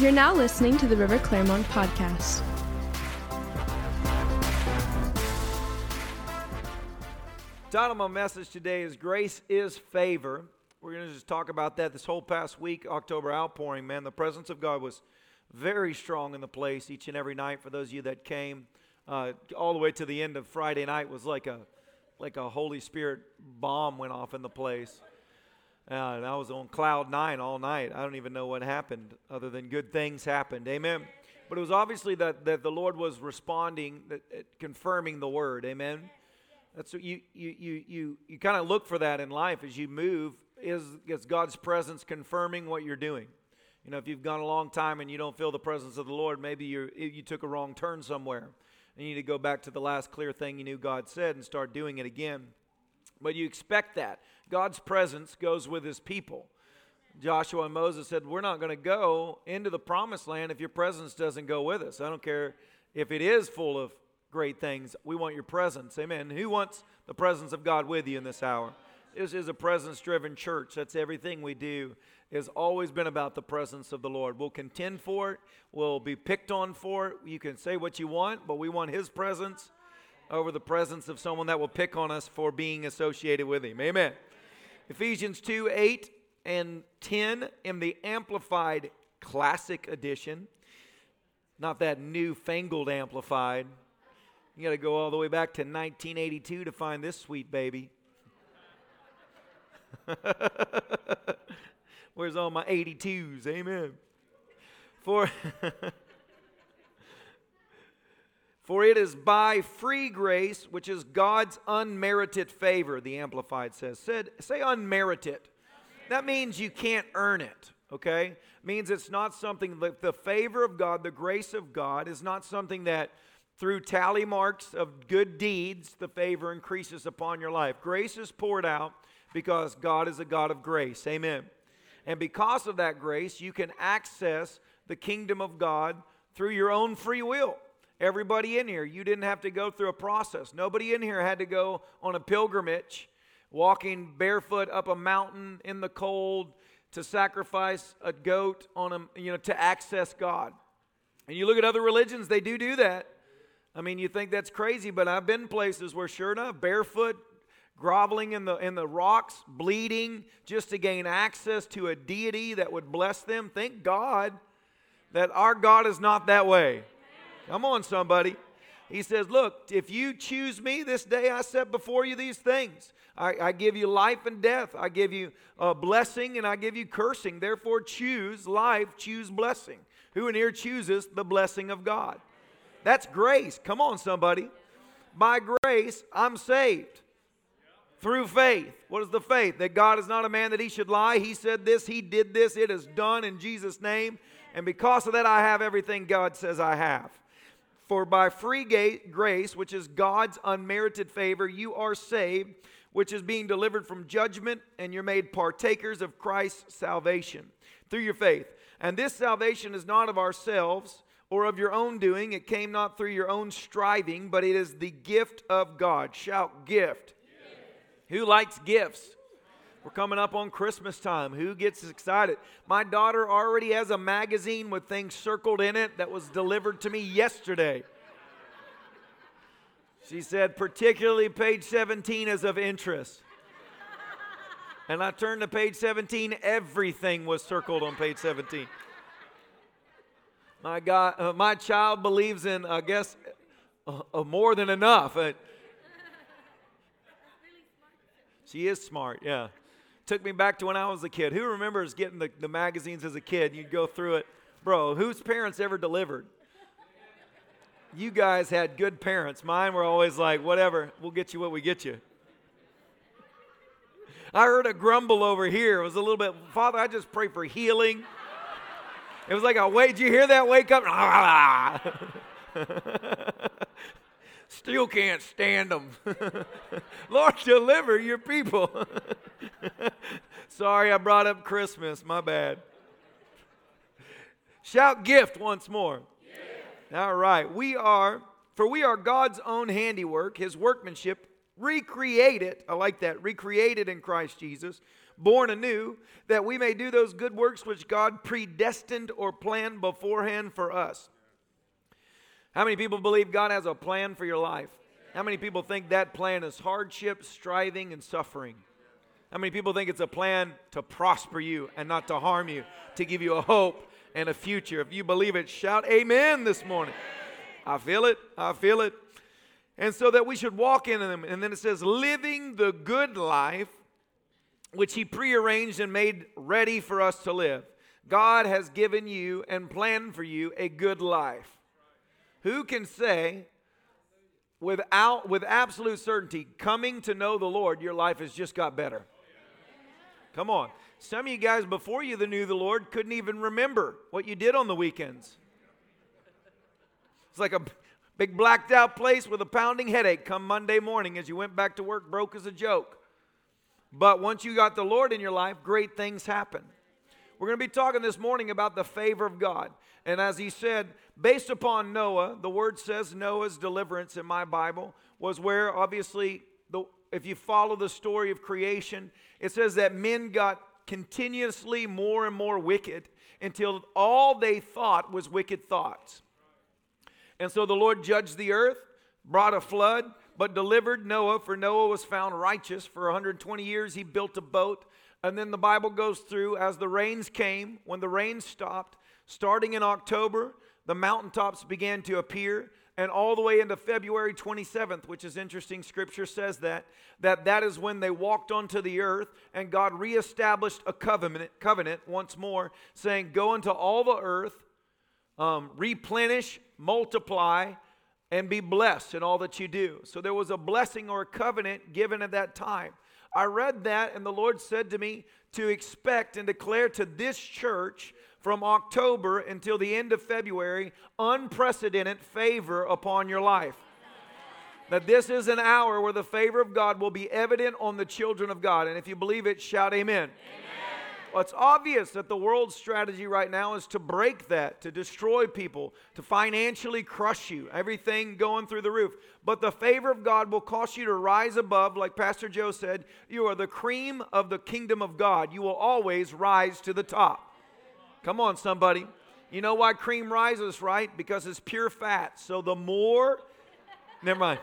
You're now listening to the River Clermont podcast. Title of my message today is Grace is Favor. We're going to just talk about that this whole past week, October outpouring, man. The presence of God was very strong in the place each and every night for those of you that came. Uh, all the way to the end of Friday night was like a like a Holy Spirit bomb went off in the place. Uh, and I was on cloud nine all night. I don't even know what happened, other than good things happened. Amen. But it was obviously that, that the Lord was responding, that, confirming the word. Amen. That's what you you you you you kind of look for that in life as you move. Is is God's presence confirming what you're doing? You know, if you've gone a long time and you don't feel the presence of the Lord, maybe you you took a wrong turn somewhere. And you need to go back to the last clear thing you knew God said and start doing it again. But you expect that. God's presence goes with his people. Joshua and Moses said, We're not going to go into the promised land if your presence doesn't go with us. I don't care if it is full of great things. We want your presence. Amen. Who wants the presence of God with you in this hour? This is a presence driven church. That's everything we do. Has always been about the presence of the Lord. We'll contend for it. We'll be picked on for it. You can say what you want, but we want His presence over the presence of someone that will pick on us for being associated with Him. Amen. Ephesians 2 8 and 10 in the Amplified Classic Edition, not that newfangled Amplified. You got to go all the way back to 1982 to find this sweet baby. Where's all my 82s? Amen. For For it is by free grace, which is God's unmerited favor, the Amplified says. Said, say unmerited. That means you can't earn it, okay? Means it's not something, the, the favor of God, the grace of God, is not something that through tally marks of good deeds, the favor increases upon your life. Grace is poured out because God is a God of grace. Amen. And because of that grace, you can access the kingdom of God through your own free will. Everybody in here, you didn't have to go through a process. Nobody in here had to go on a pilgrimage, walking barefoot up a mountain in the cold to sacrifice a goat on a, you know, to access God. And you look at other religions, they do do that. I mean, you think that's crazy, but I've been places where, sure enough, barefoot, groveling in the in the rocks, bleeding, just to gain access to a deity that would bless them. Thank God that our God is not that way. Come on, somebody. He says, Look, if you choose me this day, I set before you these things. I, I give you life and death. I give you a blessing and I give you cursing. Therefore, choose life, choose blessing. Who in here chooses the blessing of God? That's grace. Come on, somebody. By grace, I'm saved through faith. What is the faith? That God is not a man that he should lie. He said this, he did this, it is done in Jesus' name. And because of that, I have everything God says I have. For by free grace, which is God's unmerited favor, you are saved, which is being delivered from judgment, and you're made partakers of Christ's salvation through your faith. And this salvation is not of ourselves or of your own doing. It came not through your own striving, but it is the gift of God. Shout, gift. Who likes gifts? We're coming up on Christmas time. Who gets excited? My daughter already has a magazine with things circled in it that was delivered to me yesterday. She said, particularly page 17 is of interest. And I turned to page 17, everything was circled on page 17. My God, uh, my child believes in, I guess, uh, uh, more than enough. Uh, she is smart, yeah took me back to when I was a kid. Who remembers getting the, the magazines as a kid? You'd go through it. Bro, whose parents ever delivered? You guys had good parents. Mine were always like, whatever, we'll get you what we get you. I heard a grumble over here. It was a little bit, Father, I just pray for healing. It was like a wait, did you hear that? Wake up. Still can't stand them. Lord, deliver your people. Sorry, I brought up Christmas. My bad. Shout gift once more. All right. We are, for we are God's own handiwork, his workmanship, recreated, I like that, recreated in Christ Jesus, born anew, that we may do those good works which God predestined or planned beforehand for us. How many people believe God has a plan for your life? How many people think that plan is hardship, striving, and suffering? How many people think it's a plan to prosper you and not to harm you, to give you a hope and a future? If you believe it, shout amen this morning. I feel it. I feel it. And so that we should walk in them. And then it says, living the good life which He prearranged and made ready for us to live. God has given you and planned for you a good life. Who can say, without, with absolute certainty, coming to know the Lord, your life has just got better? Come on. Some of you guys before you knew the Lord couldn't even remember what you did on the weekends. It's like a big blacked out place with a pounding headache come Monday morning as you went back to work, broke as a joke. But once you got the Lord in your life, great things happen. We're going to be talking this morning about the favor of God. And as he said, based upon Noah, the word says Noah's deliverance in my Bible was where obviously, the, if you follow the story of creation, it says that men got continuously more and more wicked until all they thought was wicked thoughts. And so the Lord judged the earth, brought a flood, but delivered Noah, for Noah was found righteous. For 120 years, he built a boat. And then the Bible goes through as the rains came, when the rains stopped, starting in October, the mountaintops began to appear and all the way into February 27th, which is interesting. Scripture says that that that is when they walked onto the earth, and God reestablished a covenant covenant once more, saying, "Go into all the earth, um, replenish, multiply, and be blessed in all that you do. So there was a blessing or a covenant given at that time. I read that, and the Lord said to me to expect and declare to this church from October until the end of February unprecedented favor upon your life. That this is an hour where the favor of God will be evident on the children of God. And if you believe it, shout amen. amen. Well, it's obvious that the world's strategy right now is to break that, to destroy people, to financially crush you, everything going through the roof. But the favor of God will cause you to rise above, like Pastor Joe said, you are the cream of the kingdom of God. You will always rise to the top. Come on, somebody. You know why cream rises, right? Because it's pure fat. So the more, never mind.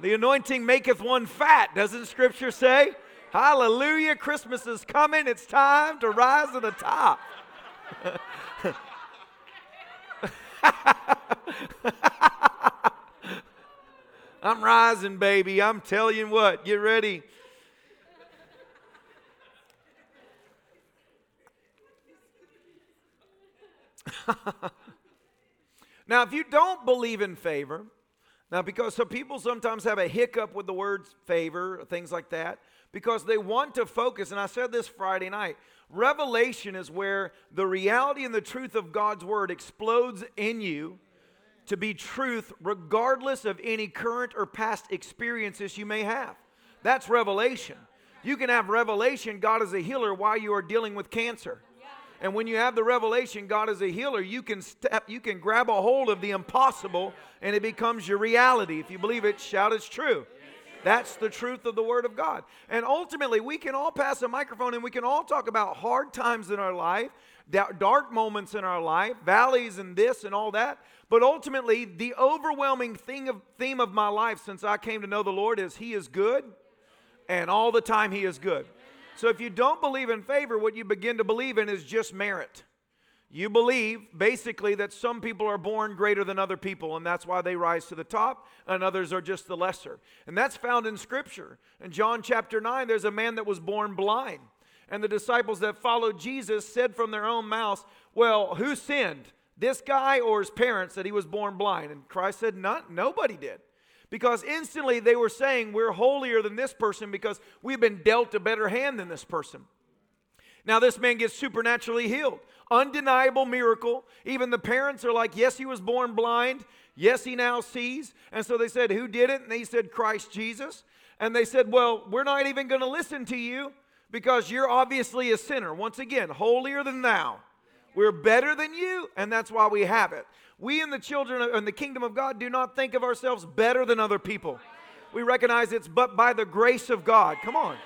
The anointing maketh one fat, doesn't Scripture say? Hallelujah. Christmas is coming. It's time to rise to the top. I'm rising, baby. I'm telling you what, get ready. now, if you don't believe in favor, now because some people sometimes have a hiccup with the words favor, things like that because they want to focus. And I said this Friday night revelation is where the reality and the truth of God's word explodes in you to be truth regardless of any current or past experiences you may have. That's revelation. You can have revelation, God is a healer, while you are dealing with cancer. And when you have the revelation, God is a healer, you can step, you can grab a hold of the impossible and it becomes your reality. If you believe it, shout it's true. That's the truth of the Word of God. And ultimately, we can all pass a microphone and we can all talk about hard times in our life, dark moments in our life, valleys and this and all that. But ultimately, the overwhelming thing of, theme of my life since I came to know the Lord is He is good, and all the time He is good. So if you don't believe in favor, what you begin to believe in is just merit. You believe basically that some people are born greater than other people, and that's why they rise to the top, and others are just the lesser. And that's found in Scripture. In John chapter 9, there's a man that was born blind. And the disciples that followed Jesus said from their own mouths, Well, who sinned? This guy or his parents that he was born blind? And Christ said, Not, Nobody did. Because instantly they were saying, We're holier than this person because we've been dealt a better hand than this person. Now, this man gets supernaturally healed. Undeniable miracle. Even the parents are like, Yes, he was born blind. Yes, he now sees. And so they said, Who did it? And they said, Christ Jesus. And they said, Well, we're not even going to listen to you because you're obviously a sinner. Once again, holier than thou. We're better than you, and that's why we have it. We in the children in the kingdom of God do not think of ourselves better than other people. We recognize it's but by the grace of God. Come on.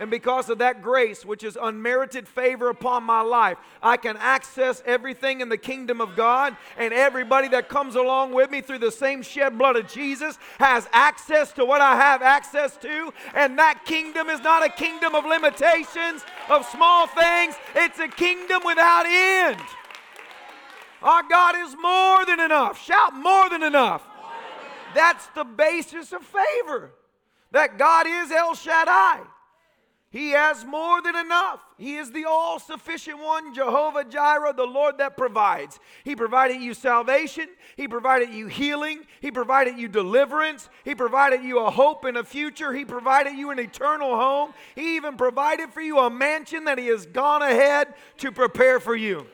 And because of that grace, which is unmerited favor upon my life, I can access everything in the kingdom of God. And everybody that comes along with me through the same shed blood of Jesus has access to what I have access to. And that kingdom is not a kingdom of limitations, of small things, it's a kingdom without end. Our God is more than enough. Shout more than enough. That's the basis of favor. That God is El Shaddai. He has more than enough. He is the all sufficient one, Jehovah Jireh, the Lord that provides. He provided you salvation. He provided you healing. He provided you deliverance. He provided you a hope and a future. He provided you an eternal home. He even provided for you a mansion that He has gone ahead to prepare for you.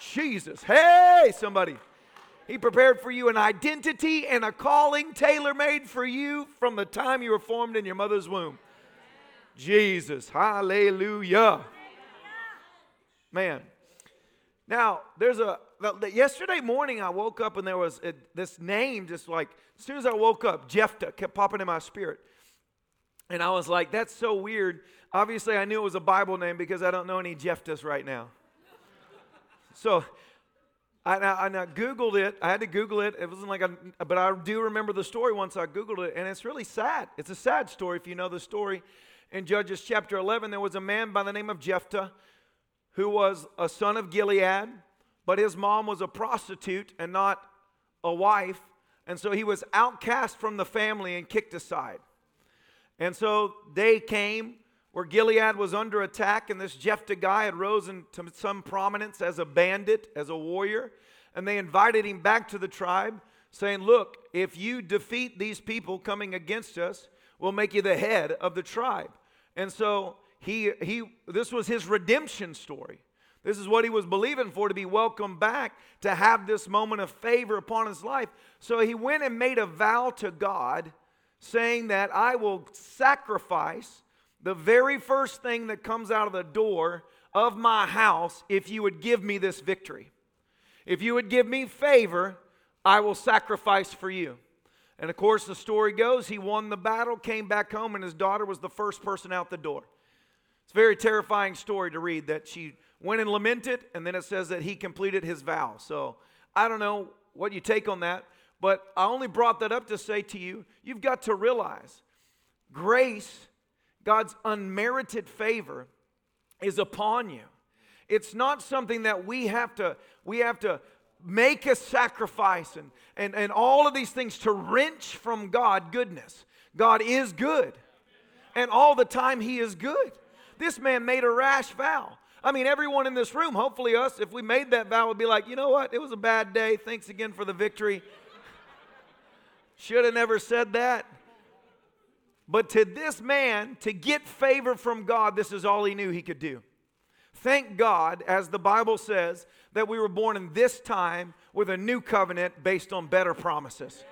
Jesus. Hey, somebody. He prepared for you an identity and a calling tailor made for you from the time you were formed in your mother's womb. Jesus. Hallelujah. Man. Now, there's a, yesterday morning I woke up and there was a, this name just like, as soon as I woke up, Jephthah kept popping in my spirit. And I was like, that's so weird. Obviously, I knew it was a Bible name because I don't know any Jephthahs right now. So I, I, I, Googled it. I had to Google it. It wasn't like a, but I do remember the story once I Googled it, and it's really sad. It's a sad story if you know the story. In Judges chapter 11, there was a man by the name of Jephthah who was a son of Gilead, but his mom was a prostitute and not a wife. And so he was outcast from the family and kicked aside. And so they came where Gilead was under attack, and this Jephthah guy had risen to some prominence as a bandit, as a warrior, and they invited him back to the tribe, saying, Look, if you defeat these people coming against us, we'll make you the head of the tribe. And so he, he this was his redemption story. This is what he was believing for to be welcomed back, to have this moment of favor upon his life. So he went and made a vow to God, saying that I will sacrifice the very first thing that comes out of the door of my house if you would give me this victory. If you would give me favor, I will sacrifice for you. And of course, the story goes he won the battle, came back home, and his daughter was the first person out the door. It's a very terrifying story to read that she went and lamented, and then it says that he completed his vow. So I don't know what you take on that, but I only brought that up to say to you, you've got to realize grace God's unmerited favor is upon you. It's not something that we have to we have to make a sacrifice and, and, and all of these things to wrench from God goodness. God is good. And all the time he is good. This man made a rash vow. I mean, everyone in this room, hopefully us, if we made that vow, would be like, you know what? It was a bad day. Thanks again for the victory. Should have never said that. But to this man, to get favor from God, this is all he knew he could do. Thank God, as the Bible says, that we were born in this time with a new covenant based on better promises.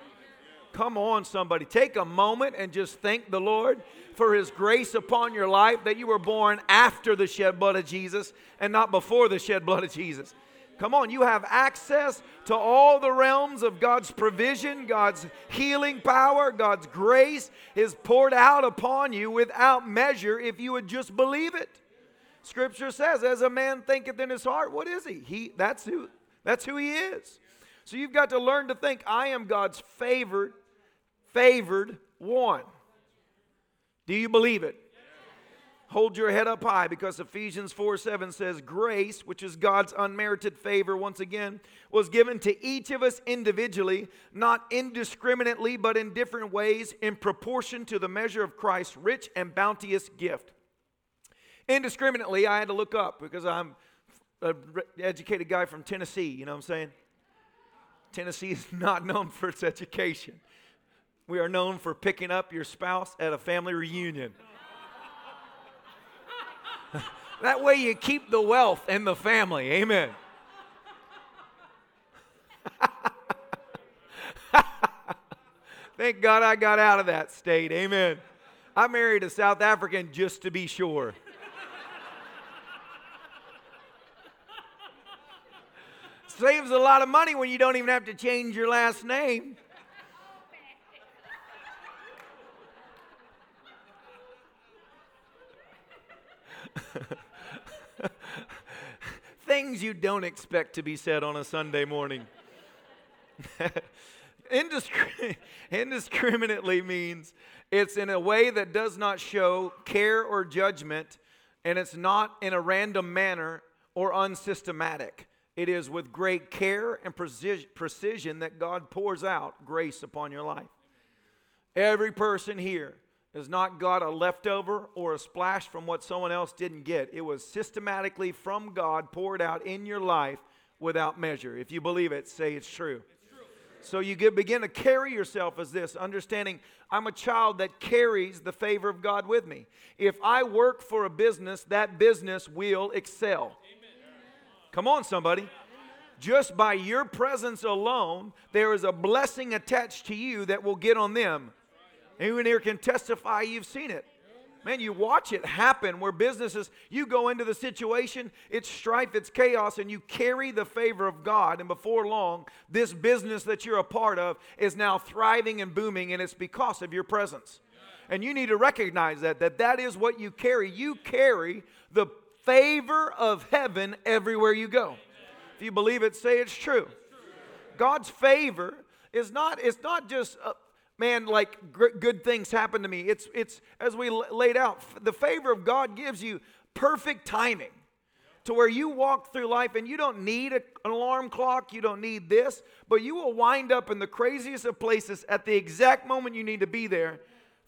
Come on, somebody. Take a moment and just thank the Lord for His grace upon your life that you were born after the shed blood of Jesus and not before the shed blood of Jesus. Come on, you have access to all the realms of God's provision, God's healing power, God's grace is poured out upon you without measure if you would just believe it. Scripture says, as a man thinketh in his heart, what is he? He that's who that's who he is. So you've got to learn to think, I am God's favored, favored one. Do you believe it? Hold your head up high because Ephesians 4 7 says, Grace, which is God's unmerited favor, once again, was given to each of us individually, not indiscriminately, but in different ways, in proportion to the measure of Christ's rich and bounteous gift. Indiscriminately, I had to look up because I'm an educated guy from Tennessee, you know what I'm saying? Tennessee is not known for its education. We are known for picking up your spouse at a family reunion. that way you keep the wealth in the family. Amen. Thank God I got out of that state. Amen. I married a South African just to be sure. saves a lot of money when you don't even have to change your last name. Things you don't expect to be said on a Sunday morning. Indiscri- indiscriminately means it's in a way that does not show care or judgment, and it's not in a random manner or unsystematic. It is with great care and precision that God pours out grace upon your life. Every person here has not got a leftover or a splash from what someone else didn't get. It was systematically from God poured out in your life without measure. If you believe it, say it's true. So you get, begin to carry yourself as this, understanding I'm a child that carries the favor of God with me. If I work for a business, that business will excel. Amen. Come on, somebody. Just by your presence alone, there is a blessing attached to you that will get on them. Anyone here can testify you've seen it. Man, you watch it happen where businesses, you go into the situation, it's strife, it's chaos, and you carry the favor of God. And before long, this business that you're a part of is now thriving and booming, and it's because of your presence. And you need to recognize that, that that is what you carry. You carry the favor of heaven everywhere you go. If you believe it, say it's true. God's favor is not, it's not just. A, man, like good things happen to me. It's, it's as we laid out, the favor of God gives you perfect timing to where you walk through life and you don't need a, an alarm clock, you don't need this, but you will wind up in the craziest of places at the exact moment you need to be there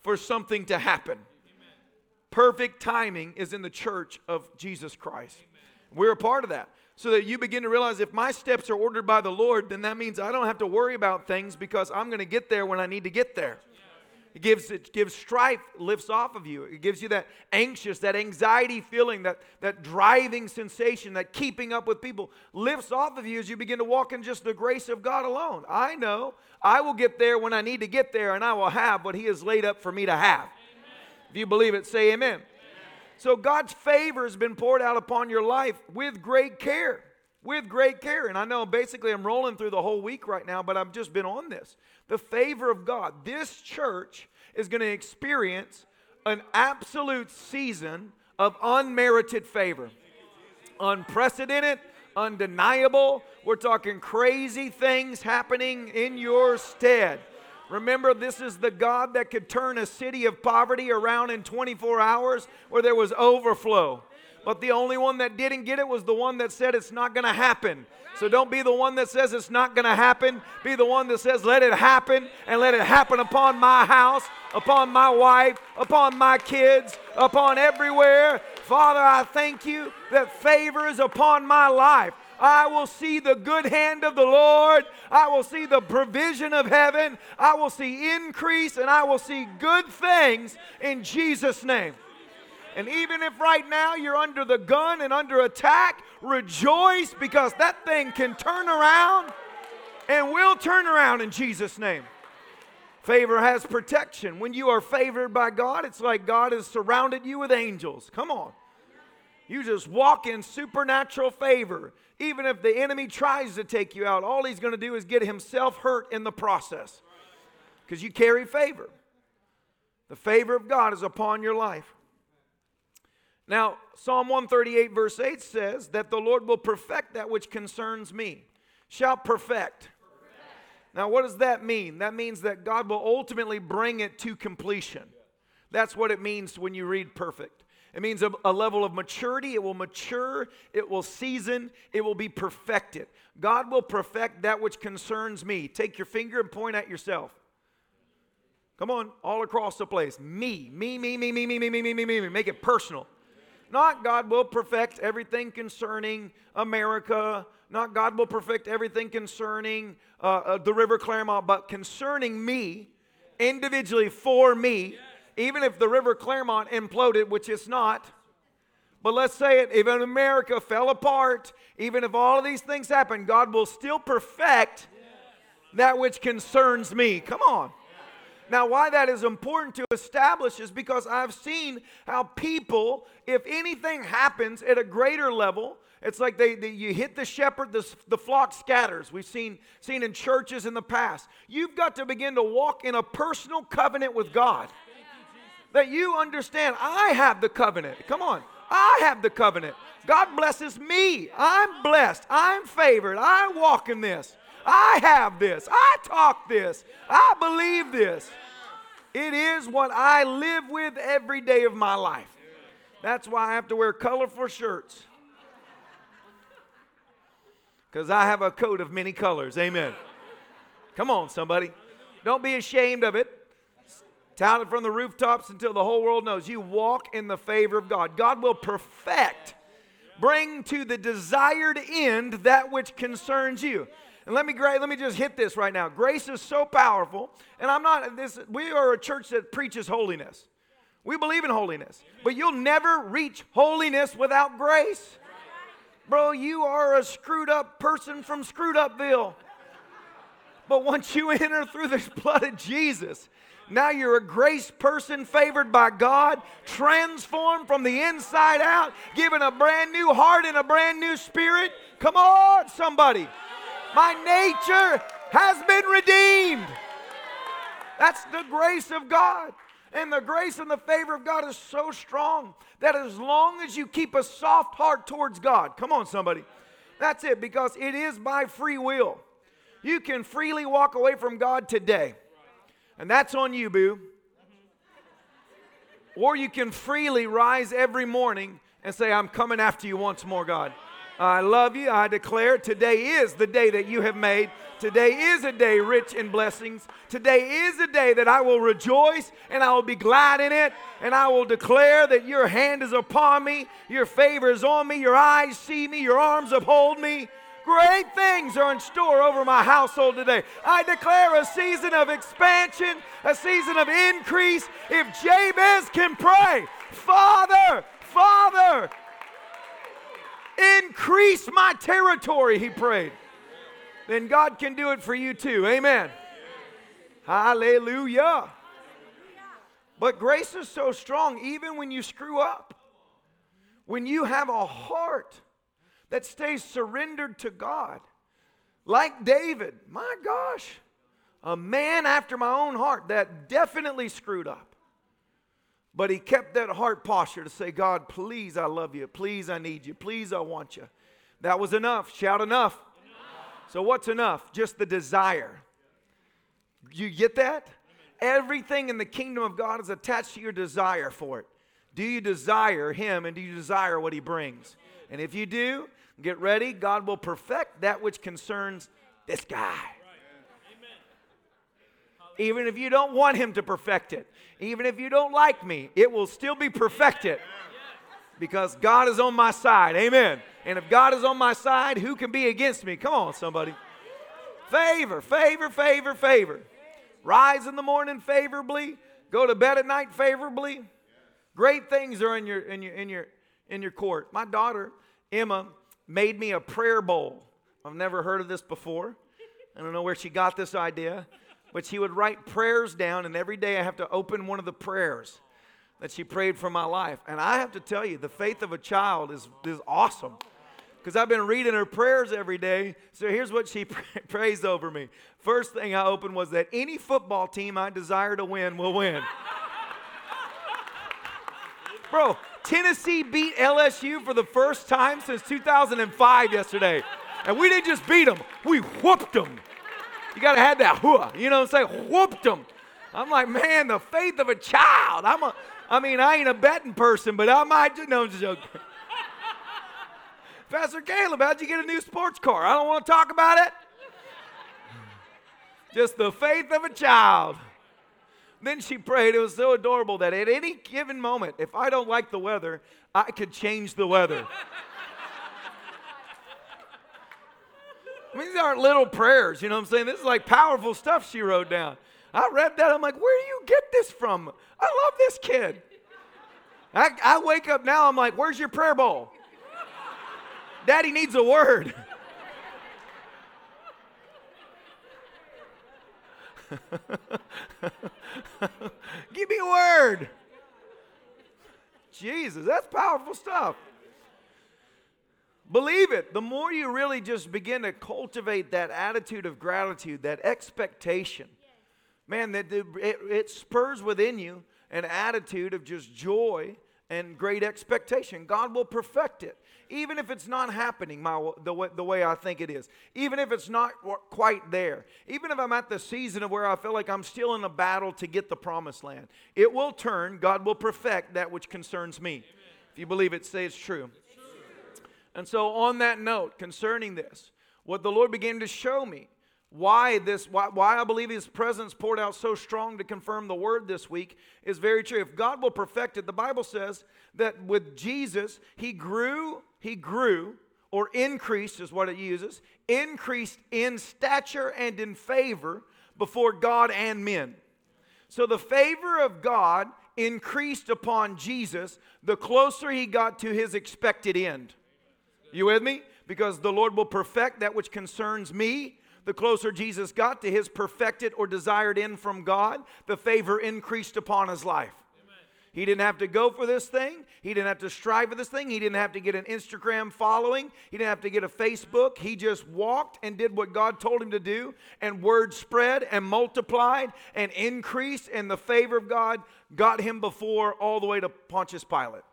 for something to happen. Amen. Perfect timing is in the church of Jesus Christ. Amen. We're a part of that so that you begin to realize if my steps are ordered by the Lord, then that means I don't have to worry about things because I'm going to get there when I need to get there. It gives it gives strife lifts off of you. It gives you that anxious, that anxiety feeling, that that driving sensation, that keeping up with people lifts off of you as you begin to walk in just the grace of God alone. I know I will get there when I need to get there, and I will have what He has laid up for me to have. Amen. If you believe it, say Amen. So God's favor has been poured out upon your life with great care. With great care. And I know basically I'm rolling through the whole week right now, but I've just been on this. The favor of God. This church is going to experience an absolute season of unmerited favor. Unprecedented, undeniable. We're talking crazy things happening in your stead. Remember, this is the God that could turn a city of poverty around in 24 hours where there was overflow. But the only one that didn't get it was the one that said it's not going to happen. So don't be the one that says it's not going to happen. Be the one that says, let it happen and let it happen upon my house, upon my wife, upon my kids, upon everywhere. Father, I thank you that favor is upon my life. I will see the good hand of the Lord. I will see the provision of heaven. I will see increase and I will see good things in Jesus' name. And even if right now you're under the gun and under attack, rejoice because that thing can turn around and will turn around in Jesus' name. Favor has protection. When you are favored by God, it's like God has surrounded you with angels. Come on. You just walk in supernatural favor. Even if the enemy tries to take you out, all he's going to do is get himself hurt in the process because you carry favor. The favor of God is upon your life. Now, Psalm 138, verse 8 says that the Lord will perfect that which concerns me. Shall perfect. Now, what does that mean? That means that God will ultimately bring it to completion. That's what it means when you read perfect. It means a, a, level of maturity. It will mature, it will season, it will be perfected. God will perfect that which concerns me. Take your finger and point at yourself. Come on, all across the place. Me, me, me, me, me, me, me, me, me, me, me, me. Make it personal. Not God will perfect everything concerning America. Not God will perfect everything concerning uh, uh, the River Clermont, but concerning me, individually for me even if the River Clermont imploded, which it's not, but let's say it, even America fell apart, even if all of these things happen, God will still perfect that which concerns me. Come on. Now, why that is important to establish is because I've seen how people, if anything happens at a greater level, it's like they, they, you hit the shepherd, the, the flock scatters. We've seen, seen in churches in the past. You've got to begin to walk in a personal covenant with God. That you understand, I have the covenant. Come on, I have the covenant. God blesses me. I'm blessed. I'm favored. I walk in this. I have this. I talk this. I believe this. It is what I live with every day of my life. That's why I have to wear colorful shirts. Because I have a coat of many colors. Amen. Come on, somebody. Don't be ashamed of it. Tout it from the rooftops until the whole world knows you walk in the favor of God. God will perfect, bring to the desired end that which concerns you. And let me let me just hit this right now. Grace is so powerful, and I'm not this. We are a church that preaches holiness. We believe in holiness, but you'll never reach holiness without grace. Bro, you are a screwed up person from Screwed Upville. But once you enter through the blood of Jesus, now you're a grace person favored by God, transformed from the inside out, given a brand new heart and a brand new spirit. Come on, somebody. My nature has been redeemed. That's the grace of God. And the grace and the favor of God is so strong that as long as you keep a soft heart towards God, come on, somebody, that's it, because it is by free will. You can freely walk away from God today, and that's on you, boo. Or you can freely rise every morning and say, I'm coming after you once more, God. I love you. I declare today is the day that you have made. Today is a day rich in blessings. Today is a day that I will rejoice and I will be glad in it. And I will declare that your hand is upon me, your favor is on me, your eyes see me, your arms uphold me. Great things are in store over my household today. I declare a season of expansion, a season of increase. If Jabez can pray, Father, Father, Increase my territory, he prayed. Then God can do it for you too. Amen. Hallelujah. But grace is so strong, even when you screw up. When you have a heart that stays surrendered to God, like David, my gosh, a man after my own heart that definitely screwed up. But he kept that heart posture to say, God, please, I love you. Please, I need you. Please, I want you. That was enough. Shout enough. enough. So, what's enough? Just the desire. You get that? Everything in the kingdom of God is attached to your desire for it. Do you desire Him and do you desire what He brings? And if you do, get ready. God will perfect that which concerns this guy. Even if you don't want Him to perfect it, even if you don't like me, it will still be perfected because God is on my side. Amen. And if God is on my side, who can be against me? Come on, somebody. Favor, favor, favor, favor. Rise in the morning favorably, go to bed at night favorably. Great things are in your in your in your in your court. My daughter Emma made me a prayer bowl. I've never heard of this before. I don't know where she got this idea but she would write prayers down, and every day I have to open one of the prayers that she prayed for my life. And I have to tell you, the faith of a child is, is awesome because I've been reading her prayers every day. So here's what she prays over me. First thing I opened was that any football team I desire to win will win. Bro, Tennessee beat LSU for the first time since 2005 yesterday. And we didn't just beat them, we whooped them. You got to have that hua. You know what I'm saying? Whooped them. I'm like, man, the faith of a child. I'm a, I mean, I ain't a betting person, but I might. No, I'm just joking. Pastor Caleb, how'd you get a new sports car? I don't want to talk about it. Just the faith of a child. Then she prayed. It was so adorable that at any given moment, if I don't like the weather, I could change the weather. I mean, these aren't little prayers, you know what I'm saying? This is like powerful stuff she wrote down. I read that. I'm like, where do you get this from? I love this kid. I, I wake up now, I'm like, where's your prayer bowl? Daddy needs a word. Give me a word. Jesus, that's powerful stuff. Believe it. The more you really just begin to cultivate that attitude of gratitude, that expectation, man, that it, it spurs within you an attitude of just joy and great expectation. God will perfect it, even if it's not happening my, the, way, the way I think it is, even if it's not quite there, even if I'm at the season of where I feel like I'm still in a battle to get the promised land. It will turn, God will perfect that which concerns me. Amen. If you believe it, say it's true. And so, on that note, concerning this, what the Lord began to show me, why this, why, why I believe His presence poured out so strong to confirm the word this week is very true. If God will perfect it, the Bible says that with Jesus, He grew, He grew, or increased is what it uses, increased in stature and in favor before God and men. So the favor of God increased upon Jesus the closer he got to his expected end. You with me? Because the Lord will perfect that which concerns me. The closer Jesus got to his perfected or desired end from God, the favor increased upon his life. He didn't have to go for this thing. He didn't have to strive for this thing. He didn't have to get an Instagram following. He didn't have to get a Facebook. He just walked and did what God told him to do, and word spread and multiplied and increased, and the favor of God got him before all the way to Pontius Pilate,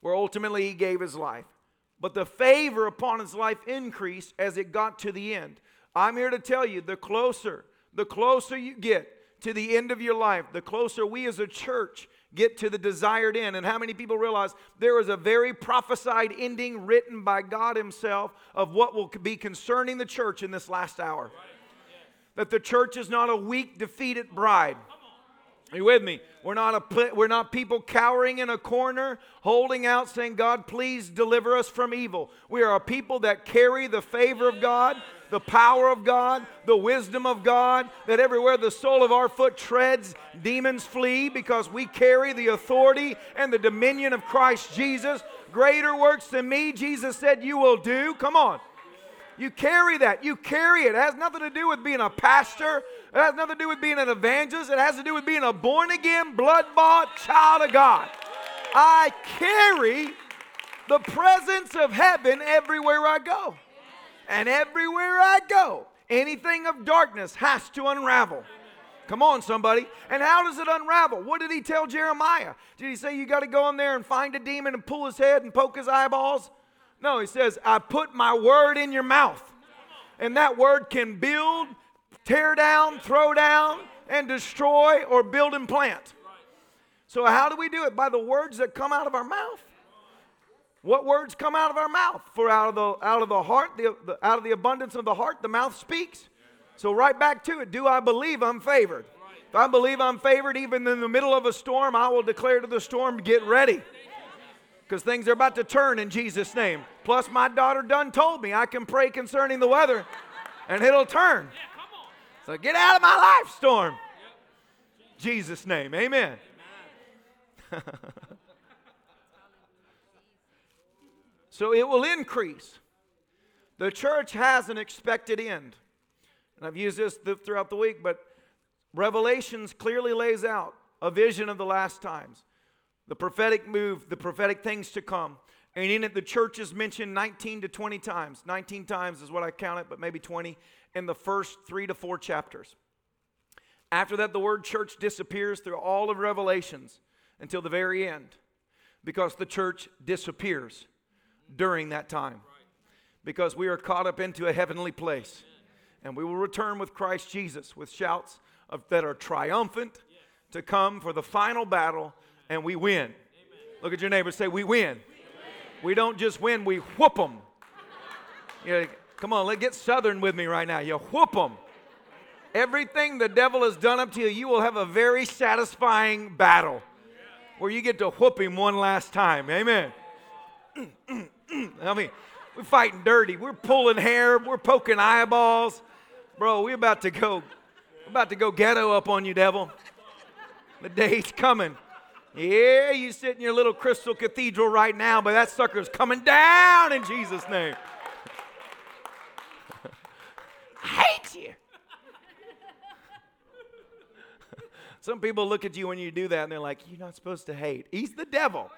where ultimately he gave his life. But the favor upon his life increased as it got to the end. I'm here to tell you the closer, the closer you get to the end of your life, the closer we as a church get to the desired end. And how many people realize there is a very prophesied ending written by God Himself of what will be concerning the church in this last hour? That the church is not a weak, defeated bride. Are you with me? We're not, a, we're not people cowering in a corner, holding out, saying, God, please deliver us from evil. We are a people that carry the favor of God, the power of God, the wisdom of God, that everywhere the sole of our foot treads, demons flee because we carry the authority and the dominion of Christ Jesus. Greater works than me, Jesus said, you will do. Come on. You carry that. You carry it. It has nothing to do with being a pastor. It has nothing to do with being an evangelist. It has to do with being a born again, blood bought child of God. I carry the presence of heaven everywhere I go. And everywhere I go, anything of darkness has to unravel. Come on, somebody. And how does it unravel? What did he tell Jeremiah? Did he say you got to go in there and find a demon and pull his head and poke his eyeballs? No, he says, I put my word in your mouth. And that word can build, tear down, throw down, and destroy or build and plant. So, how do we do it? By the words that come out of our mouth. What words come out of our mouth? For out of the, out of the heart, the, the, out of the abundance of the heart, the mouth speaks. So, right back to it. Do I believe I'm favored? If I believe I'm favored, even in the middle of a storm, I will declare to the storm, get ready because things are about to turn in Jesus' name. Plus, my daughter done told me I can pray concerning the weather and it'll turn. So get out of my life, storm. Jesus' name. Amen. so it will increase. The church has an expected end. And I've used this throughout the week, but Revelations clearly lays out a vision of the last times the prophetic move, the prophetic things to come. And in it, the church is mentioned 19 to 20 times. 19 times is what I count it, but maybe 20 in the first three to four chapters. After that, the word church disappears through all of Revelations until the very end because the church disappears during that time. Because we are caught up into a heavenly place. And we will return with Christ Jesus with shouts of, that are triumphant to come for the final battle and we win. Amen. Look at your neighbor say, We win. We, we don't just win, we whoop them. You come on, Let's get southern with me right now. You whoop them. Everything the devil has done up to you, you will have a very satisfying battle where you get to whoop him one last time. Amen. I mean, we're fighting dirty. We're pulling hair. We're poking eyeballs. Bro, we're about to go, we're about to go ghetto up on you, devil. The day's coming. Yeah, you sit in your little crystal cathedral right now, but that sucker's coming down in Jesus' name. I hate you. Some people look at you when you do that and they're like, You're not supposed to hate. He's the devil.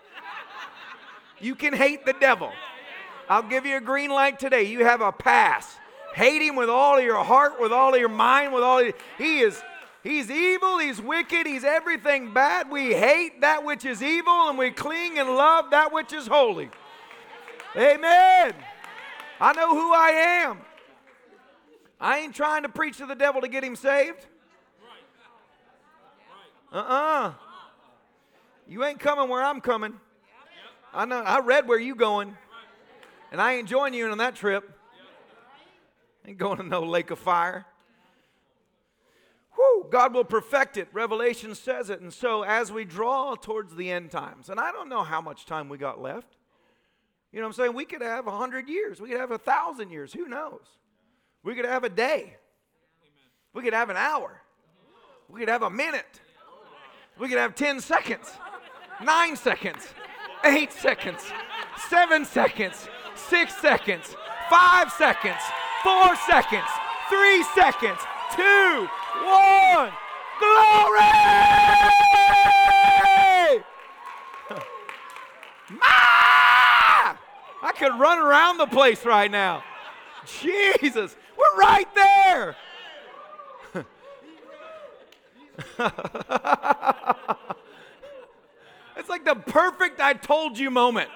You can hate the devil. I'll give you a green light today. You have a pass. Hate him with all of your heart, with all of your mind, with all of your, he is he's evil, he's wicked, he's everything bad. We hate that which is evil and we cling and love that which is holy. Amen. I know who I am. I ain't trying to preach to the devil to get him saved. Uh-uh. You ain't coming where I'm coming. I know I read where you going. And I ain't joining you on that trip. Ain't going to no lake of fire. Whew, God will perfect it. Revelation says it. And so as we draw towards the end times, and I don't know how much time we got left. You know what I'm saying? We could have a hundred years. We could have a thousand years. Who knows? We could have a day. We could have an hour. We could have a minute. We could have 10 seconds, nine seconds, eight seconds, seven seconds, six seconds, five seconds, four seconds, three seconds, two, one. Glory! Ah! I could run around the place right now. Jesus, we're right there. it's like the perfect I told you moment.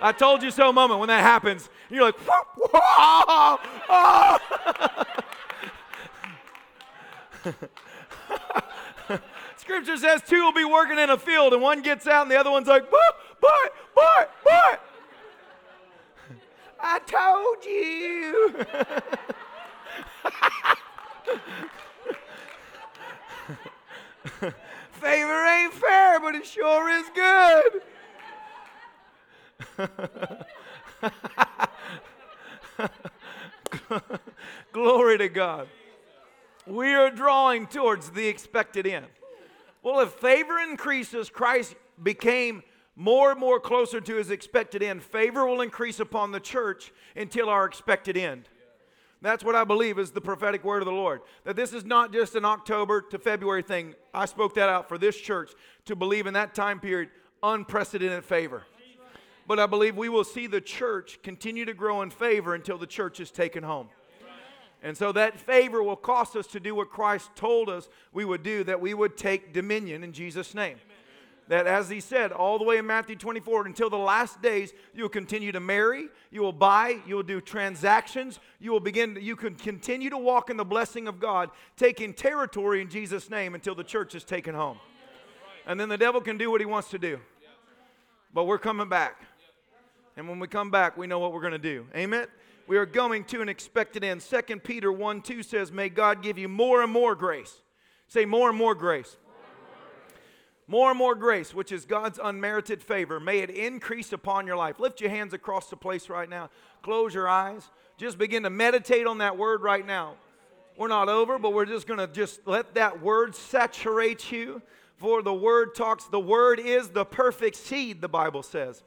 I told you so moment when that happens. You're like, whoa, whoa, oh. Scripture says two will be working in a field, and one gets out, and the other one's like, but, boy, boy, but. I told you. Favor ain't fair, but it sure is good. Glory to God. We are drawing towards the expected end. Well, if favor increases, Christ became more and more closer to his expected end. Favor will increase upon the church until our expected end. That's what I believe is the prophetic word of the Lord. That this is not just an October to February thing. I spoke that out for this church to believe in that time period unprecedented favor. But I believe we will see the church continue to grow in favor until the church is taken home. And so that favor will cost us to do what Christ told us we would do, that we would take dominion in Jesus' name that as he said all the way in Matthew 24, until the last days, you will continue to marry, you will buy, you will do transactions, you will begin, you can continue to walk in the blessing of God, taking territory in Jesus' name until the church is taken home. And then the devil can do what he wants to do. But we're coming back. And when we come back, we know what we're going to do. Amen? We are going to an expected end. 2 Peter 1 2 says, May God give you more and more grace. Say, more and more grace more and more grace, which is God's unmerited favor, may it increase upon your life. Lift your hands across the place right now. Close your eyes. Just begin to meditate on that word right now. We're not over, but we're just going to just let that word saturate you. For the word talks, the word is the perfect seed, the Bible says.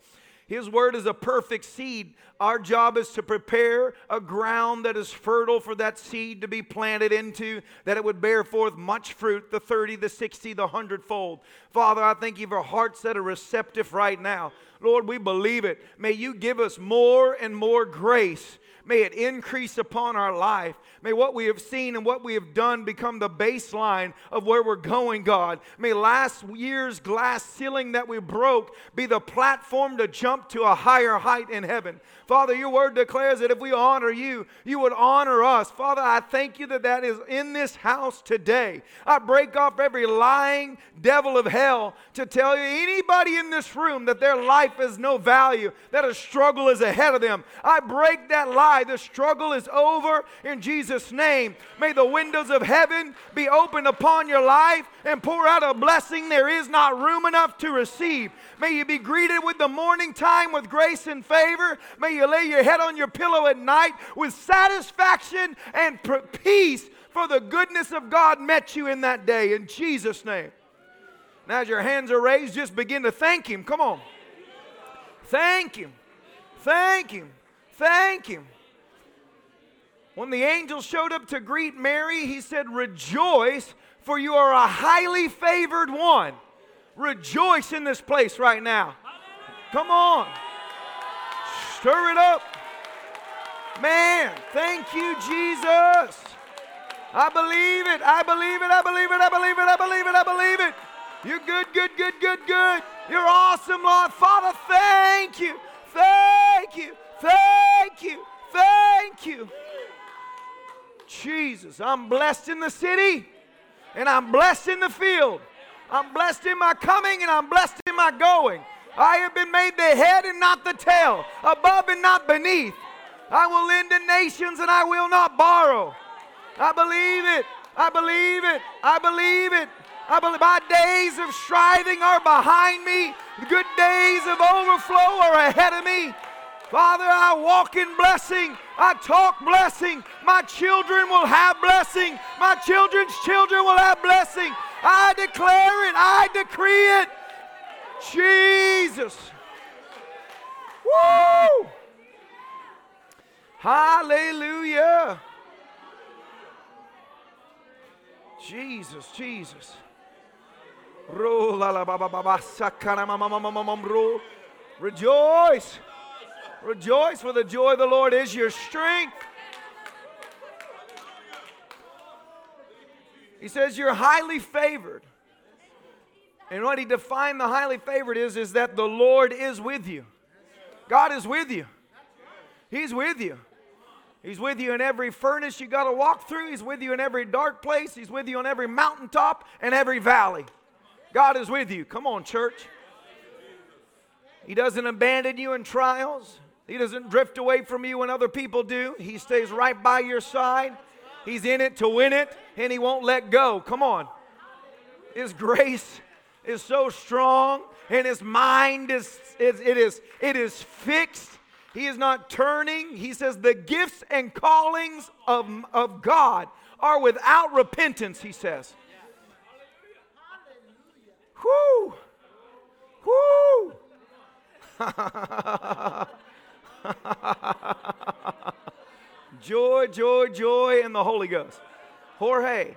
His word is a perfect seed. Our job is to prepare a ground that is fertile for that seed to be planted into, that it would bear forth much fruit the 30, the 60, the 100 fold. Father, I thank you for hearts that are receptive right now. Lord, we believe it. May you give us more and more grace May it increase upon our life. May what we have seen and what we have done become the baseline of where we're going, God. May last year's glass ceiling that we broke be the platform to jump to a higher height in heaven. Father, your word declares that if we honor you, you would honor us. Father, I thank you that that is in this house today. I break off every lying devil of hell to tell you anybody in this room that their life has no value, that a struggle is ahead of them. I break that lie. The struggle is over in Jesus' name. May the windows of heaven be opened upon your life and pour out a blessing there is not room enough to receive. May you be greeted with the morning time with grace and favor. May you lay your head on your pillow at night with satisfaction and peace for the goodness of God met you in that day. In Jesus' name. Now, as your hands are raised, just begin to thank Him. Come on. Thank Him. Thank Him. Thank Him. When the angel showed up to greet Mary, he said, Rejoice, for you are a highly favored one. Rejoice in this place right now. Come on. Stir it up. Man, thank you, Jesus. I believe it. I believe it. I believe it. I believe it. I believe it. I believe it. You're good, good, good, good, good. You're awesome, Lord. Father, thank you. Thank you. Thank you. Thank you. Jesus, I'm blessed in the city and I'm blessed in the field. I'm blessed in my coming and I'm blessed in my going. I have been made the head and not the tail, above and not beneath. I will lend to nations and I will not borrow. I believe it. I believe it. I believe it. I believe my days of striving are behind me. The good days of overflow are ahead of me. Father, I walk in blessing. I talk blessing. My children will have blessing. My children's children will have blessing. I declare it. I decree it. Jesus. Woo! Hallelujah. Jesus, Jesus. Rejoice. Rejoice, for the joy of the Lord is your strength. He says you're highly favored. And what he defined the highly favored is, is that the Lord is with you. God is with you. He's with you. He's with you in every furnace you got to walk through. He's with you in every dark place. He's with you on every mountaintop and every valley. God is with you. Come on, church. He doesn't abandon you in trials. He doesn't drift away from you when other people do. He stays right by your side. He's in it to win it, and He won't let go. Come on. His grace is so strong, and His mind is, is it is it is fixed. He is not turning. He says the gifts and callings of, of God are without repentance, he says. Whoo! Whoo! joy, joy, joy in the Holy Ghost. Jorge,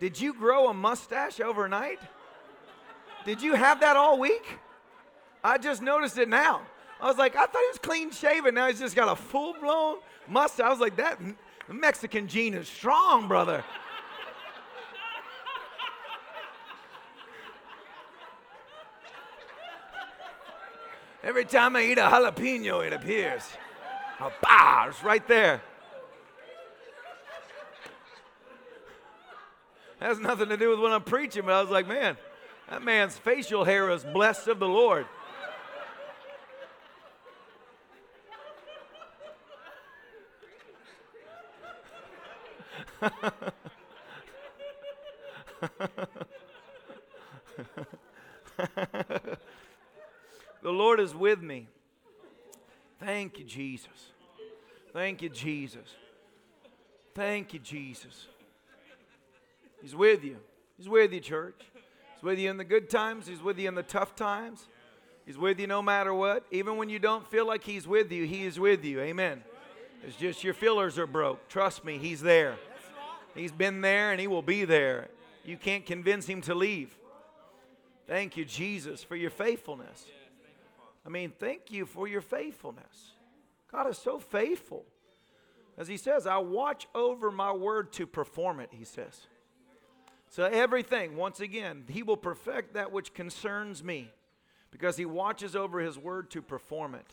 did you grow a mustache overnight? Did you have that all week? I just noticed it now. I was like, I thought he was clean shaven. Now he's just got a full blown mustache. I was like, that Mexican gene is strong, brother. Every time I eat a jalapeno, it appears. Oh, bah, it's right there. has nothing to do with what I'm preaching, but I was like, man, that man's facial hair is blessed of the Lord. the Lord is with me. Thank you, Jesus. Thank you, Jesus. Thank you, Jesus. He's with you. He's with you, church. He's with you in the good times, He's with you in the tough times. He's with you no matter what. Even when you don't feel like He's with you, He is with you. Amen. It's just your fillers are broke. Trust me, He's there. He's been there and He will be there. You can't convince Him to leave. Thank you, Jesus, for your faithfulness. I mean, thank you for your faithfulness. God is so faithful. As He says, I watch over my word to perform it, He says. So, everything, once again, He will perfect that which concerns me because He watches over His word to perform it.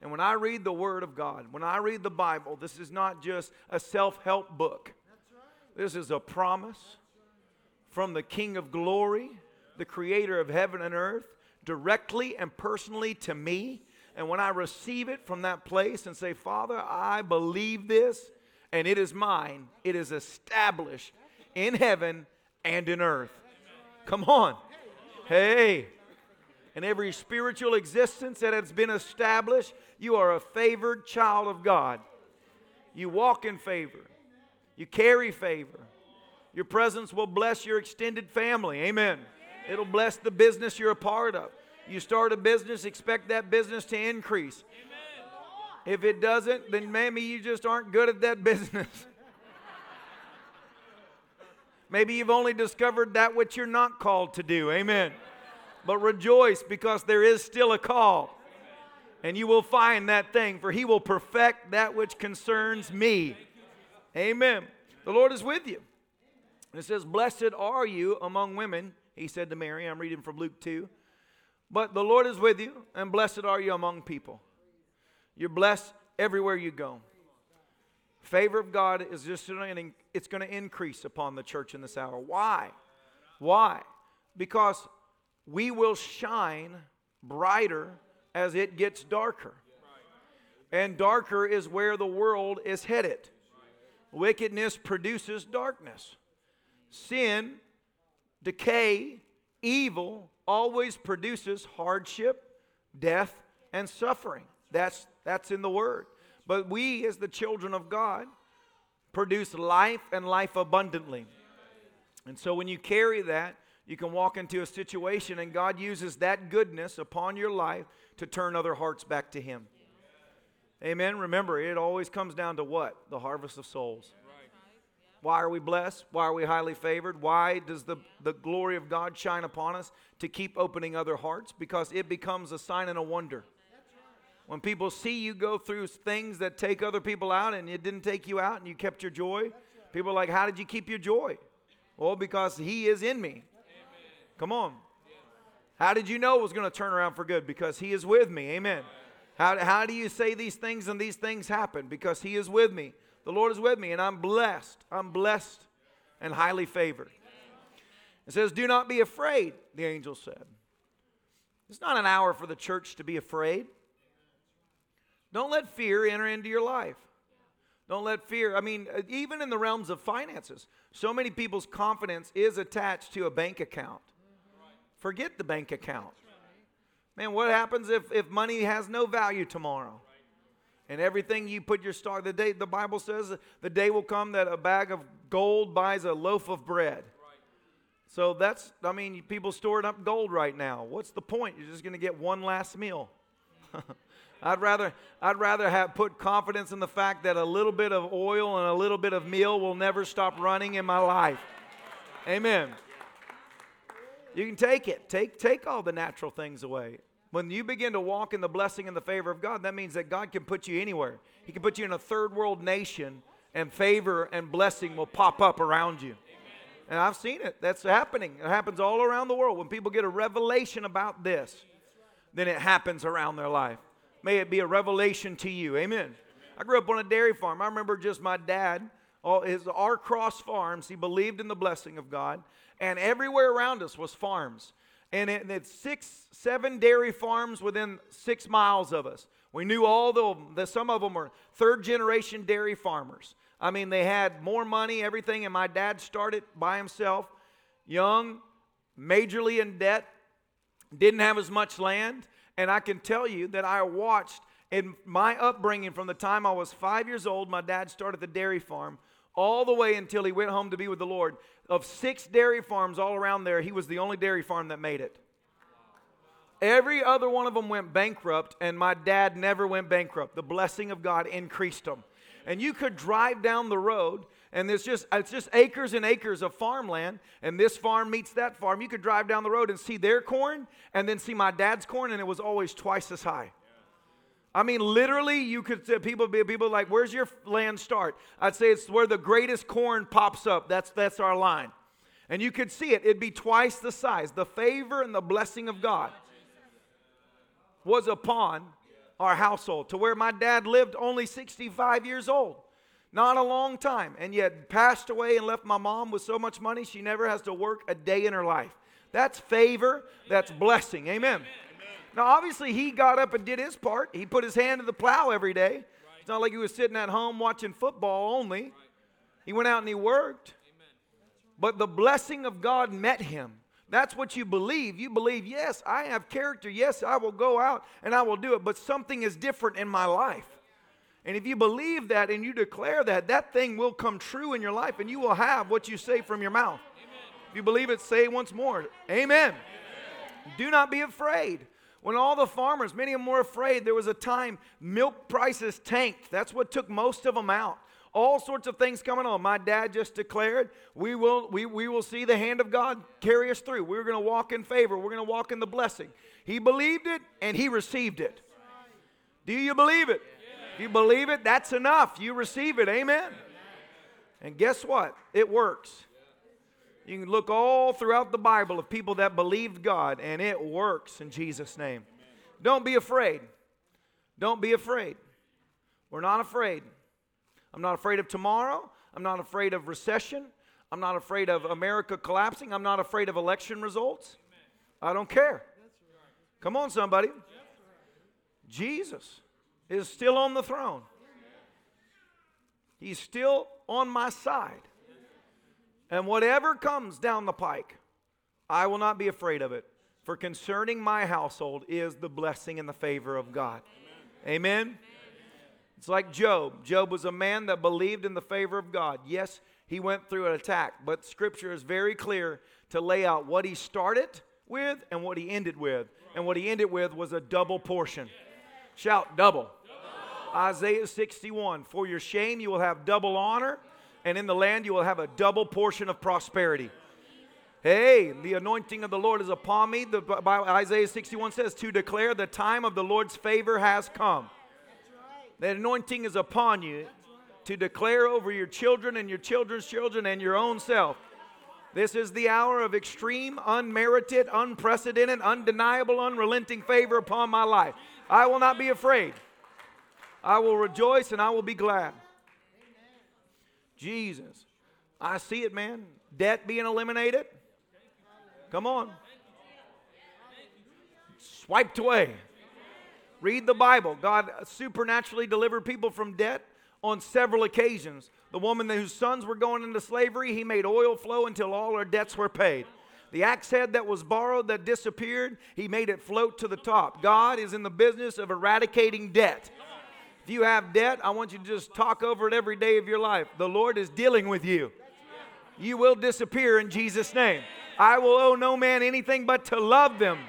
And when I read the Word of God, when I read the Bible, this is not just a self help book. This is a promise from the King of glory, the creator of heaven and earth, directly and personally to me. And when I receive it from that place and say, Father, I believe this and it is mine, it is established in heaven and in earth. Come on. Hey. In every spiritual existence that has been established, you are a favored child of God. You walk in favor. You carry favor. Your presence will bless your extended family. Amen. It'll bless the business you're a part of. You start a business, expect that business to increase. If it doesn't, then maybe you just aren't good at that business. Maybe you've only discovered that which you're not called to do. Amen. But rejoice because there is still a call. And you will find that thing, for he will perfect that which concerns me. Amen. The Lord is with you. it says, Blessed are you among women, he said to Mary. I'm reading from Luke 2. But the Lord is with you, and blessed are you among people. You're blessed everywhere you go. Favor of God is just it's going to increase upon the church in this hour. Why? Why? Because we will shine brighter as it gets darker. And darker is where the world is headed. Wickedness produces darkness. Sin, decay, evil always produces hardship, death, and suffering. That's, that's in the Word. But we, as the children of God, produce life and life abundantly. And so when you carry that, you can walk into a situation and God uses that goodness upon your life to turn other hearts back to Him. Amen. Remember, it always comes down to what? The harvest of souls. Why are we blessed? Why are we highly favored? Why does the, the glory of God shine upon us? To keep opening other hearts because it becomes a sign and a wonder. When people see you go through things that take other people out and it didn't take you out and you kept your joy, people are like, How did you keep your joy? Well, because He is in me. Come on. How did you know it was going to turn around for good? Because He is with me. Amen. How, how do you say these things and these things happen? Because He is with me. The Lord is with me, and I'm blessed. I'm blessed and highly favored. It says, Do not be afraid, the angel said. It's not an hour for the church to be afraid. Don't let fear enter into your life. Don't let fear, I mean, uh, even in the realms of finances, so many people's confidence is attached to a bank account. Forget the bank account. Man, what happens if, if money has no value tomorrow? And everything you put your star, the day the Bible says the day will come that a bag of gold buys a loaf of bread. So that's, I mean, people storing up gold right now. What's the point? You're just going to get one last meal. I'd rather, I'd rather have put confidence in the fact that a little bit of oil and a little bit of meal will never stop running in my life. Amen. You can take it. Take, take all the natural things away. When you begin to walk in the blessing and the favor of God, that means that God can put you anywhere. He can put you in a third world nation, and favor and blessing will pop up around you. And I've seen it. That's happening. It happens all around the world. When people get a revelation about this, then it happens around their life. May it be a revelation to you. Amen. I grew up on a dairy farm. I remember just my dad, all his our cross farms. He believed in the blessing of God, and everywhere around us was farms and it, six, seven dairy farms within six miles of us. We knew all the, the some of them were third generation dairy farmers. I mean, they had more money, everything, and my dad started by himself, young, majorly in debt, didn't have as much land. And I can tell you that I watched in my upbringing from the time I was five years old, my dad started the dairy farm, all the way until he went home to be with the Lord of six dairy farms all around there, he was the only dairy farm that made it. Every other one of them went bankrupt, and my dad never went bankrupt. The blessing of God increased them. And you could drive down the road, and there's just it's just acres and acres of farmland, and this farm meets that farm. You could drive down the road and see their corn, and then see my dad's corn, and it was always twice as high. I mean, literally, you could say people be people like, "Where's your land start?" I'd say it's where the greatest corn pops up. That's that's our line, and you could see it. It'd be twice the size. The favor and the blessing of God was upon our household to where my dad lived only 65 years old. Not a long time, and yet passed away and left my mom with so much money she never has to work a day in her life. That's favor. That's blessing. Amen. Amen. Now, obviously, he got up and did his part. He put his hand to the plow every day. Right. It's not like he was sitting at home watching football only. Right. He went out and he worked. Amen. But the blessing of God met him. That's what you believe. You believe, yes, I have character. Yes, I will go out and I will do it, but something is different in my life. And if you believe that and you declare that, that thing will come true in your life and you will have what you say from your mouth. Amen. If you believe it, say it once more. Amen. Amen. Do not be afraid. When all the farmers, many of them were afraid, there was a time milk prices tanked. That's what took most of them out. all sorts of things coming on. My dad just declared we will, we, we will see the hand of God carry us through. We're going to walk in favor, we're going to walk in the blessing. He believed it and he received it. Do you believe it? If you believe it, that's enough. You receive it. Amen. And guess what? It works. You can look all throughout the Bible of people that believed God, and it works in Jesus' name. Don't be afraid. Don't be afraid. We're not afraid. I'm not afraid of tomorrow. I'm not afraid of recession. I'm not afraid of America collapsing. I'm not afraid of election results. I don't care. Come on, somebody. Jesus is still on the throne. He's still on my side. And whatever comes down the pike, I will not be afraid of it. For concerning my household is the blessing and the favor of God. Amen. Amen. It's like Job. Job was a man that believed in the favor of God. Yes, he went through an attack, but scripture is very clear to lay out what he started with and what he ended with. And what he ended with was a double portion. Shout double. Isaiah 61 For your shame you will have double honor, and in the land you will have a double portion of prosperity. Hey, the anointing of the Lord is upon me. The, Isaiah 61 says, To declare the time of the Lord's favor has come. The anointing is upon you to declare over your children and your children's children and your own self. This is the hour of extreme, unmerited, unprecedented, undeniable, unrelenting favor upon my life. I will not be afraid. I will rejoice and I will be glad. Jesus. I see it, man. Debt being eliminated. Come on. Swiped away. Read the Bible. God supernaturally delivered people from debt on several occasions. The woman whose sons were going into slavery, he made oil flow until all her debts were paid. The axe head that was borrowed that disappeared, he made it float to the top. God is in the business of eradicating debt. You have debt, I want you to just talk over it every day of your life. The Lord is dealing with you. You will disappear in Jesus' name. I will owe no man anything but to love them,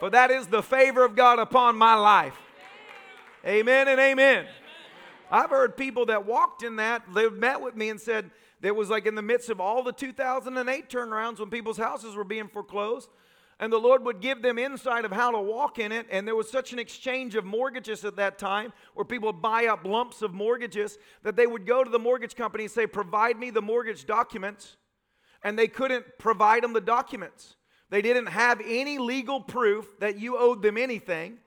for that is the favor of God upon my life. Amen and amen. I've heard people that walked in that, they've met with me and said, that was like in the midst of all the 2008 turnarounds when people's houses were being foreclosed. And the Lord would give them insight of how to walk in it. And there was such an exchange of mortgages at that time where people would buy up lumps of mortgages that they would go to the mortgage company and say, Provide me the mortgage documents. And they couldn't provide them the documents. They didn't have any legal proof that you owed them anything.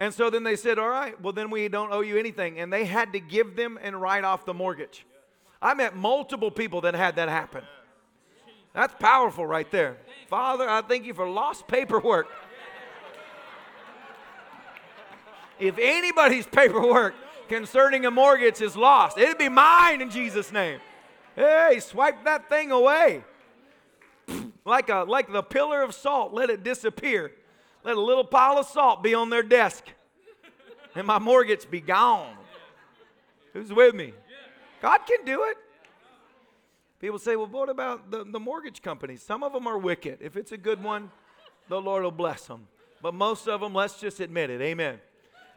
And so then they said, All right, well, then we don't owe you anything. And they had to give them and write off the mortgage. I met multiple people that had that happen. That's powerful right there. Father, I thank you for lost paperwork. If anybody's paperwork concerning a mortgage is lost, it'd be mine in Jesus' name. Hey, swipe that thing away. Like, a, like the pillar of salt, let it disappear. Let a little pile of salt be on their desk, and my mortgage be gone. Who's with me? God can do it. People say, well, what about the, the mortgage companies? Some of them are wicked. If it's a good one, the Lord will bless them. But most of them, let's just admit it. Amen.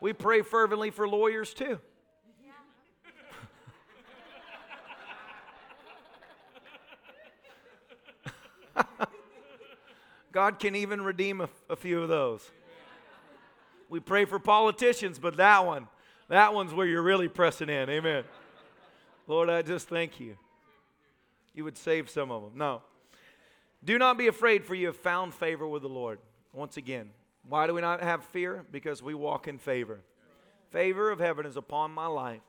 We pray fervently for lawyers too. God can even redeem a, a, few of those. We pray for politicians, but that one, that one's where you're really pressing in. Amen. Lord, I just thank you you would save some of them. No. Do not be afraid, for you have found favor with the Lord. Once again, why do we not have fear? Because we walk in favor. Favor of heaven is upon my life.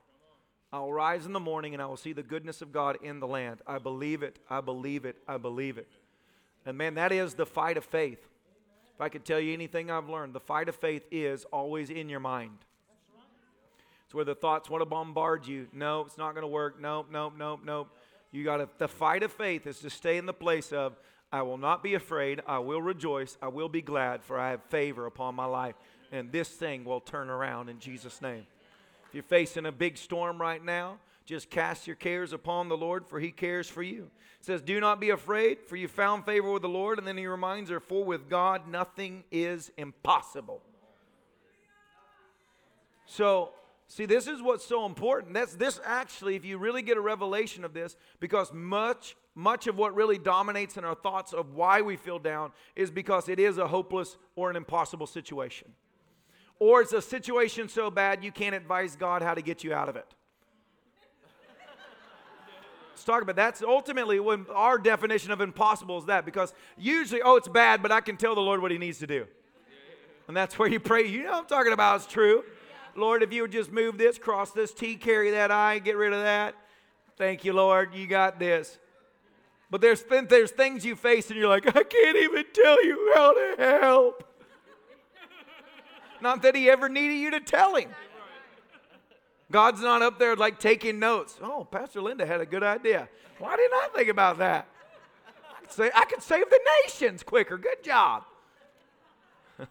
I will rise in the morning and I will see the goodness of God in the land. I believe it. I believe it. I believe it. And man, that is the fight of faith. If I could tell you anything I've learned, the fight of faith is always in your mind. It's where the thoughts want to bombard you. No, it's not going to work. Nope, nope, nope, nope. You got to, the fight of faith is to stay in the place of, I will not be afraid. I will rejoice. I will be glad, for I have favor upon my life. And this thing will turn around in Jesus' name. If you're facing a big storm right now, just cast your cares upon the Lord, for he cares for you. It says, Do not be afraid, for you found favor with the Lord. And then he reminds her, For with God nothing is impossible. So See, this is what's so important. That's this actually, if you really get a revelation of this, because much, much of what really dominates in our thoughts of why we feel down is because it is a hopeless or an impossible situation. Or it's a situation so bad you can't advise God how to get you out of it. Let's talk about that's ultimately when our definition of impossible is that because usually, oh, it's bad, but I can tell the Lord what He needs to do. And that's where you pray. You know I'm talking about, it's true. Lord, if you would just move this, cross this T, carry that I, get rid of that. Thank you, Lord. You got this. But there's, there's things you face and you're like, I can't even tell you how to help. not that he ever needed you to tell him. God's not up there like taking notes. Oh, Pastor Linda had a good idea. Why didn't I think about that? I could, say, I could save the nations quicker. Good job.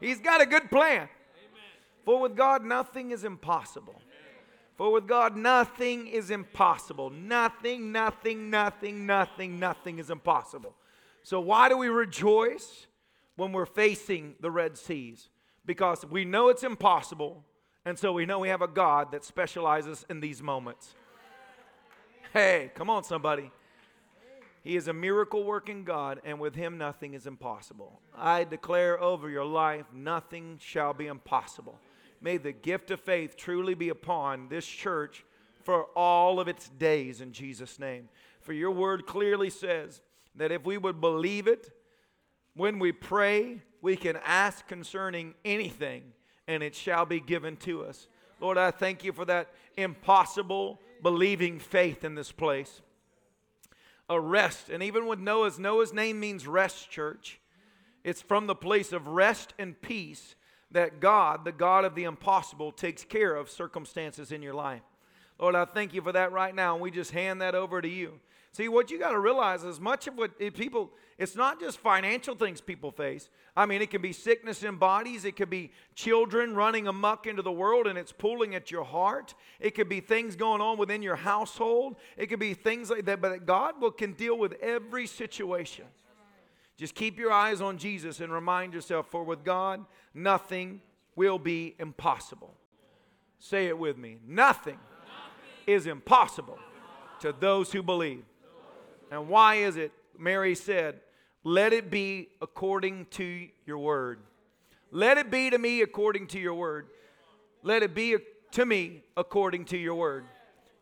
He's got a good plan. For with God, nothing is impossible. For with God, nothing is impossible. Nothing, nothing, nothing, nothing, nothing is impossible. So, why do we rejoice when we're facing the Red Seas? Because we know it's impossible, and so we know we have a God that specializes in these moments. Hey, come on, somebody. He is a miracle working God, and with him nothing is impossible. I declare over your life, nothing shall be impossible. May the gift of faith truly be upon this church for all of its days in Jesus' name. For your word clearly says that if we would believe it, when we pray, we can ask concerning anything, and it shall be given to us. Lord, I thank you for that impossible believing faith in this place. A rest. And even with Noah's, Noah's name means rest, church. It's from the place of rest and peace that God, the God of the impossible, takes care of circumstances in your life. Lord, I thank you for that right now. And we just hand that over to you. See, what you got to realize is much of what people, it's not just financial things people face. I mean, it can be sickness in bodies, it could be children running amuck into the world and it's pulling at your heart. It could be things going on within your household. It could be things like that, but God will, can deal with every situation. Just keep your eyes on Jesus and remind yourself, for with God, nothing will be impossible. Say it with me. Nothing, is impossible to those who believe. And why is it? Mary said, Let it be according to your word. Let it be to me according to your word. Let it be to me according to your word.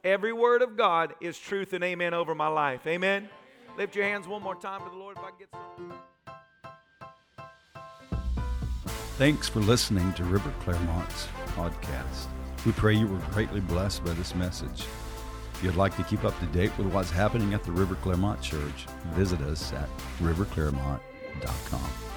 Every word of God is truth and amen over my life. Amen. Lift your hands one more time to the Lord if I get some. Thanks for listening to River Clermont's podcast. We pray you were greatly blessed by this message. If you'd like to keep up to date with what's happening at the River Clermont Church, visit us at riverclermont.com.